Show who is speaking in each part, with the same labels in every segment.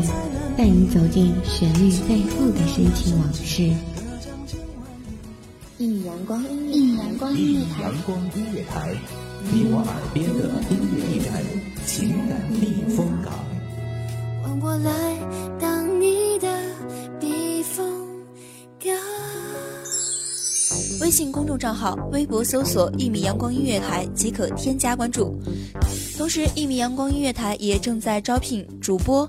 Speaker 1: 乐，带你走进旋律背后的深情往事。
Speaker 2: 一米阳光，
Speaker 3: 一阳光音乐台，
Speaker 4: 阳光音乐台，你我耳边的音乐驿站，情感避风港。
Speaker 5: 换我来当你的避风港。
Speaker 6: 微信公众账号、微博搜索“一米阳光音乐台”即可添加关注。同时，一米阳光音乐台也正在招聘主播、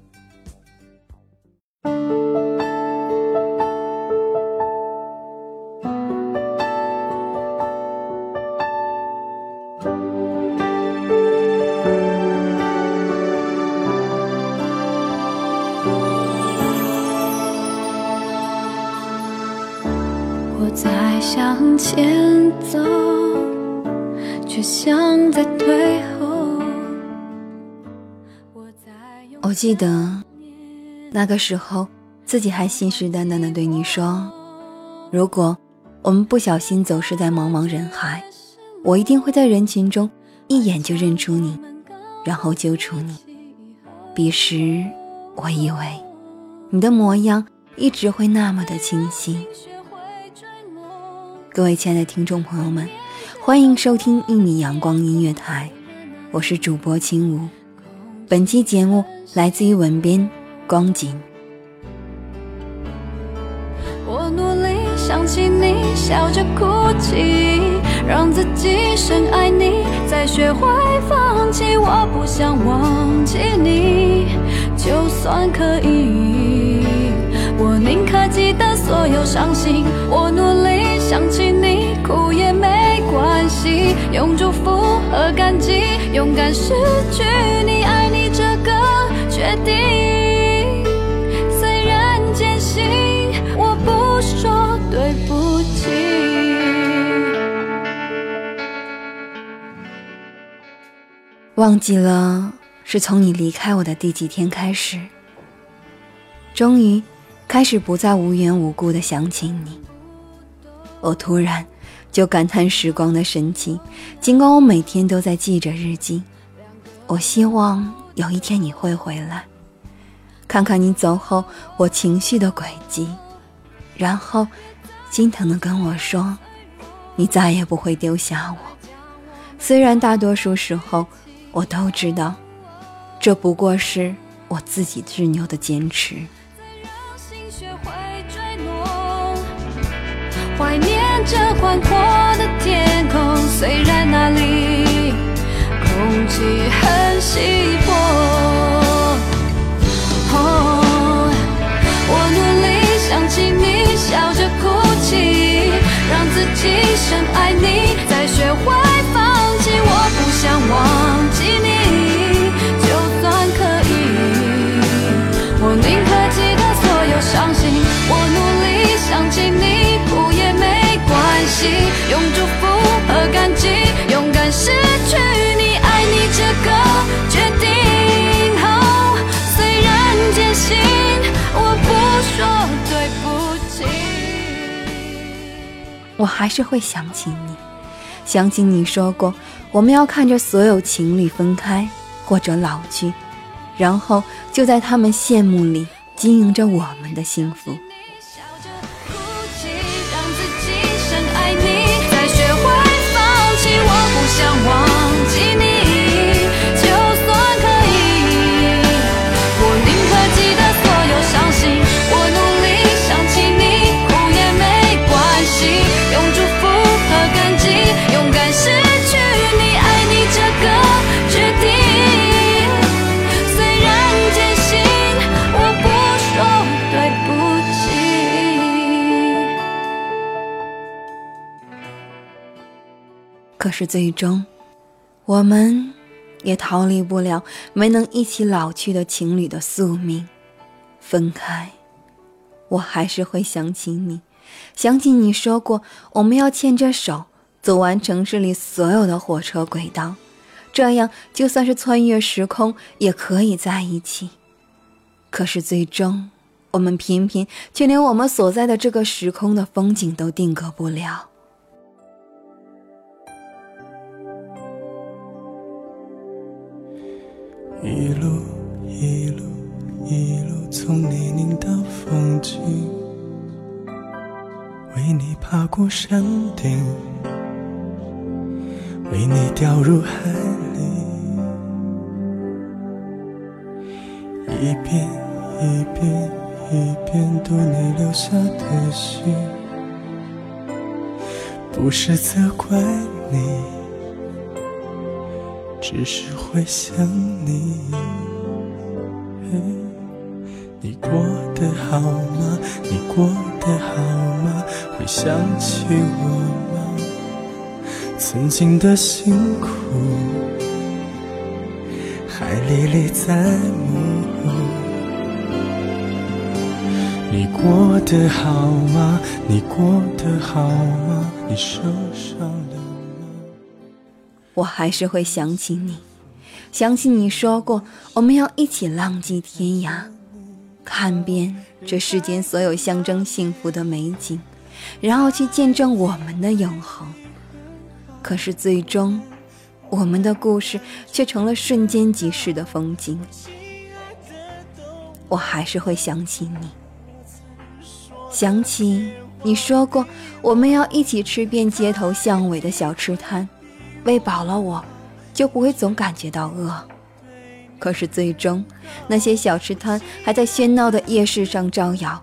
Speaker 5: 我在向前走，却像在退后。
Speaker 7: 我记得那个时候，自己还信誓旦旦的对你说：“如果我们不小心走失在茫茫人海，我一定会在人群中一眼就认出你，然后救出你。”彼时，我以为你的模样一直会那么的清晰。各位亲爱的听众朋友们，欢迎收听一米阳光音乐台，我是主播青梧。本期节目来自于文编光景。
Speaker 5: 我努力想起你，笑着哭泣，让自己深爱你，再学会放弃。我不想忘记你，就算可以，所有伤心。我努力想起你，哭也没关系，用祝福和感激，勇敢失去你，爱你这个决定。虽然艰辛，我不说对不起。
Speaker 7: 忘记了是从你离开我的第几天开始，终于开始不再无缘无故的想起你。我突然就感叹时光的神奇，尽管我每天都在记着日记。我希望有一天你会回来，看看你走后我情绪的轨迹，然后心疼的跟我说，你再也不会丢下我。虽然大多数时候我都知道，这不过是我自己执拗的坚持。
Speaker 5: 怀念着宽阔的天空，虽然那里空气很稀薄。我
Speaker 7: 还是会想起你，想起你说过，我们要看着所有情侣分开或者老去，然后就在他们羡慕里经营着我们的幸福。是最终，我们也逃离不了没能一起老去的情侣的宿命。分开，我还是会想起你，想起你说过我们要牵着手走完城市里所有的火车轨道，这样就算是穿越时空也可以在一起。可是最终，我们偏偏却连我们所在的这个时空的风景都定格不了。
Speaker 2: 一路一路一路从泥泞到风景，为你爬过山顶，为你掉入海里，一遍一遍一遍读你留下的信，不是责怪你。只是会想你，你过得好吗？你过得好吗？会想起我吗？曾经的辛苦，还历历在目。你过得好吗？你过得好吗？你受伤了。
Speaker 7: 我还是会想起你，想起你说过我们要一起浪迹天涯，看遍这世间所有象征幸福的美景，然后去见证我们的永恒。可是最终，我们的故事却成了瞬间即逝的风景。我还是会想起你，想起你说过我们要一起吃遍街头巷尾的小吃摊。喂饱了我，就不会总感觉到饿。可是最终，那些小吃摊还在喧闹的夜市上招摇，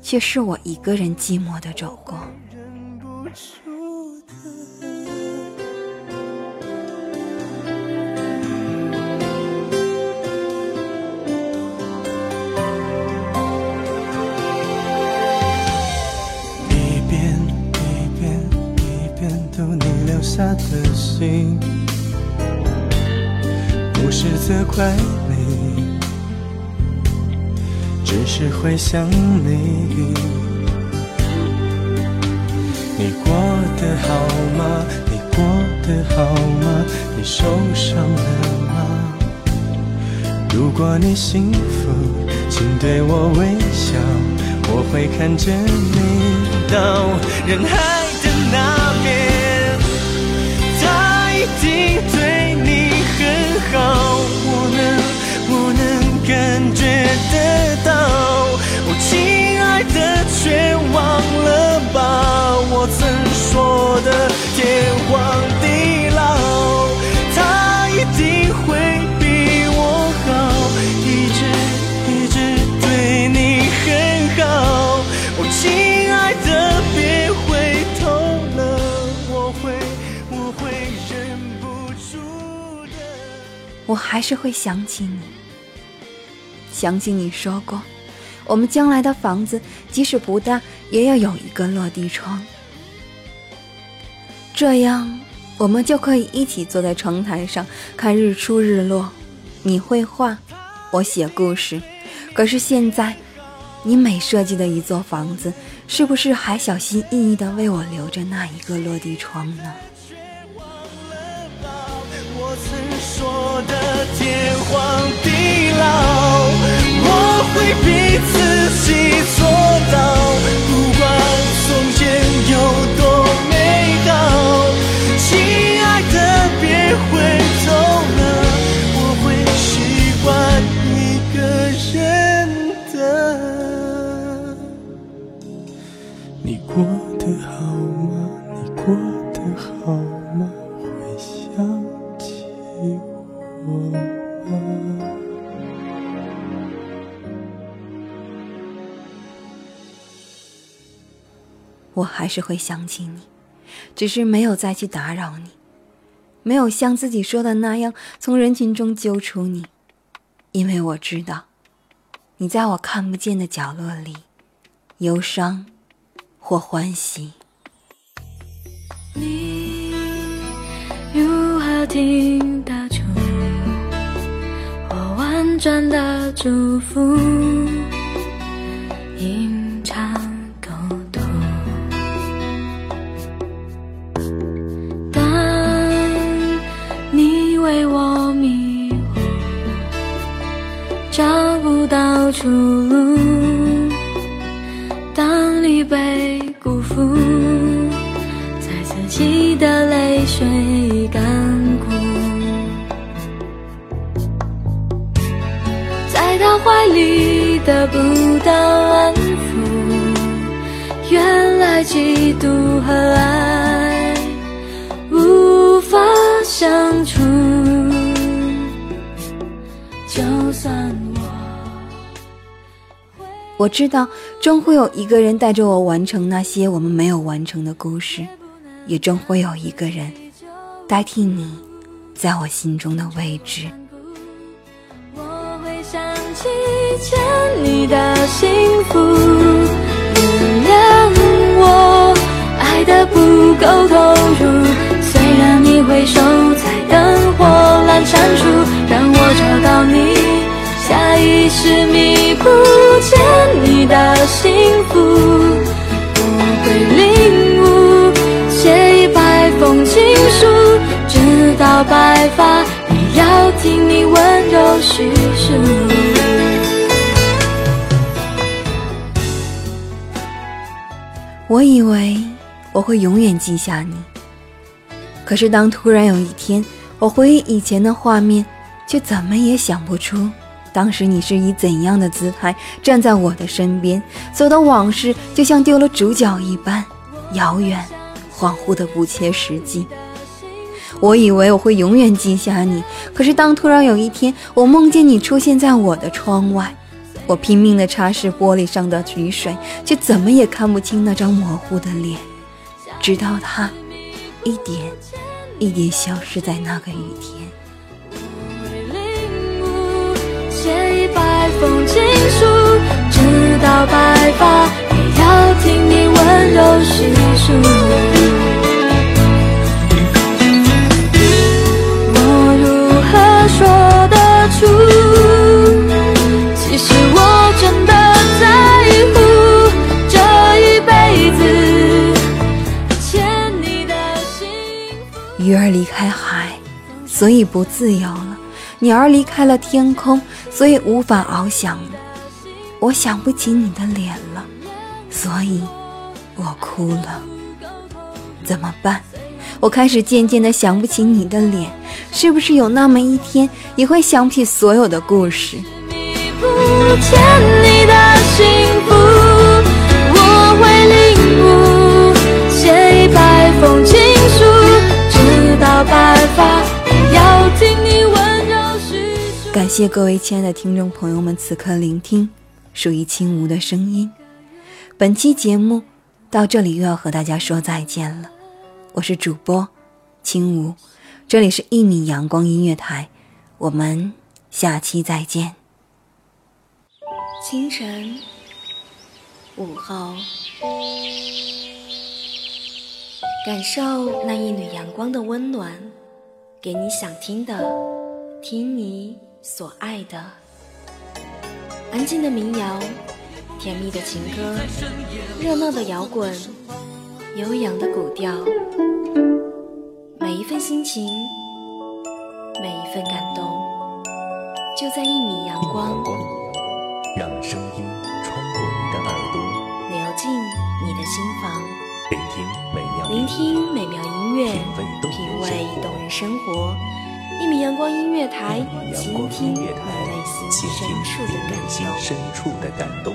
Speaker 7: 却是我一个人寂寞的走过。
Speaker 2: 心，不是责怪你，只是会想你。你过得好吗？你过得好吗？你受伤了吗？如果你幸福，请对我微笑，我会看着你到人海的那。经对你很好，我能，我能感觉得到。我
Speaker 7: 还是会想起你，想起你说过，我们将来的房子即使不大，也要有一个落地窗，这样我们就可以一起坐在窗台上看日出日落。你绘画，我写故事，可是现在，你每设计的一座房子，是不是还小心翼翼地为我留着那一个落地窗呢？
Speaker 2: 说的天荒地老，我会逼自己做我
Speaker 7: 还是会想起你，只是没有再去打扰你，没有像自己说的那样从人群中揪出你，因为我知道，你在我看不见的角落里，忧伤或欢喜。
Speaker 5: 你如何听得出？婉转的祝福，出路。当你被辜负，在自己的泪水干枯，在他怀里得不到安抚，原来嫉妒和爱无法相我
Speaker 7: 知道，终会有一个人带着我完成那些我们没有完成的故事，也终会有一个人代替你，在我心中的位置。
Speaker 5: 我会想起欠你的幸福，原谅我爱的不够投入。虽然你回首在灯火阑珊处，让我找到你，下意识弥白发，也要听你温柔叙述。
Speaker 7: 我以为我会永远记下你，可是当突然有一天，我回忆以前的画面，却怎么也想不出，当时你是以怎样的姿态站在我的身边，走的往事就像丢了主角一般，遥远、恍惚的不切实际。我以为我会永远记下你，可是当突然有一天，我梦见你出现在我的窗外，我拼命地擦拭玻璃上的雨水，却怎么也看不清那张模糊的脸，直到它一点一点消失在那个雨天。
Speaker 5: 直到白发，也要听你温柔叙述。说得出？其实我真的在乎，这一辈子欠你的幸福。
Speaker 7: 鱼儿离开海，所以不自由了；鸟儿离开了天空，所以无法翱翔了。我想不起你的脸了，所以我哭了。怎么办？我开始渐渐的想不起你的脸，是不是有那么一天，你会想起所有的故事？
Speaker 5: 弥补欠你的幸福，我会领悟，写一百封情书，直到白发，也要听你温柔叙述。
Speaker 7: 感谢各位亲爱的听众朋友们此刻聆听属于青梧的声音。本期节目到这里又要和大家说再见了，我是主播青梧，这里是一米阳光音乐台，我们下期再见。
Speaker 1: 清晨，午后，感受那一缕阳光的温暖，给你想听的，听你所爱的。安静的民谣，甜蜜的情歌，热闹的摇滚，悠扬的古调，每一份心情，每一份感动，就在一米阳光。
Speaker 4: 让声音穿过你的耳朵，
Speaker 1: 流进你的心房，
Speaker 4: 聆听美妙
Speaker 1: 聆听美妙音乐，
Speaker 4: 品味动人生活。
Speaker 1: 一米阳光音乐台，
Speaker 4: 阳
Speaker 1: 倾听你内，心深处的感动。
Speaker 4: 心深处的感动。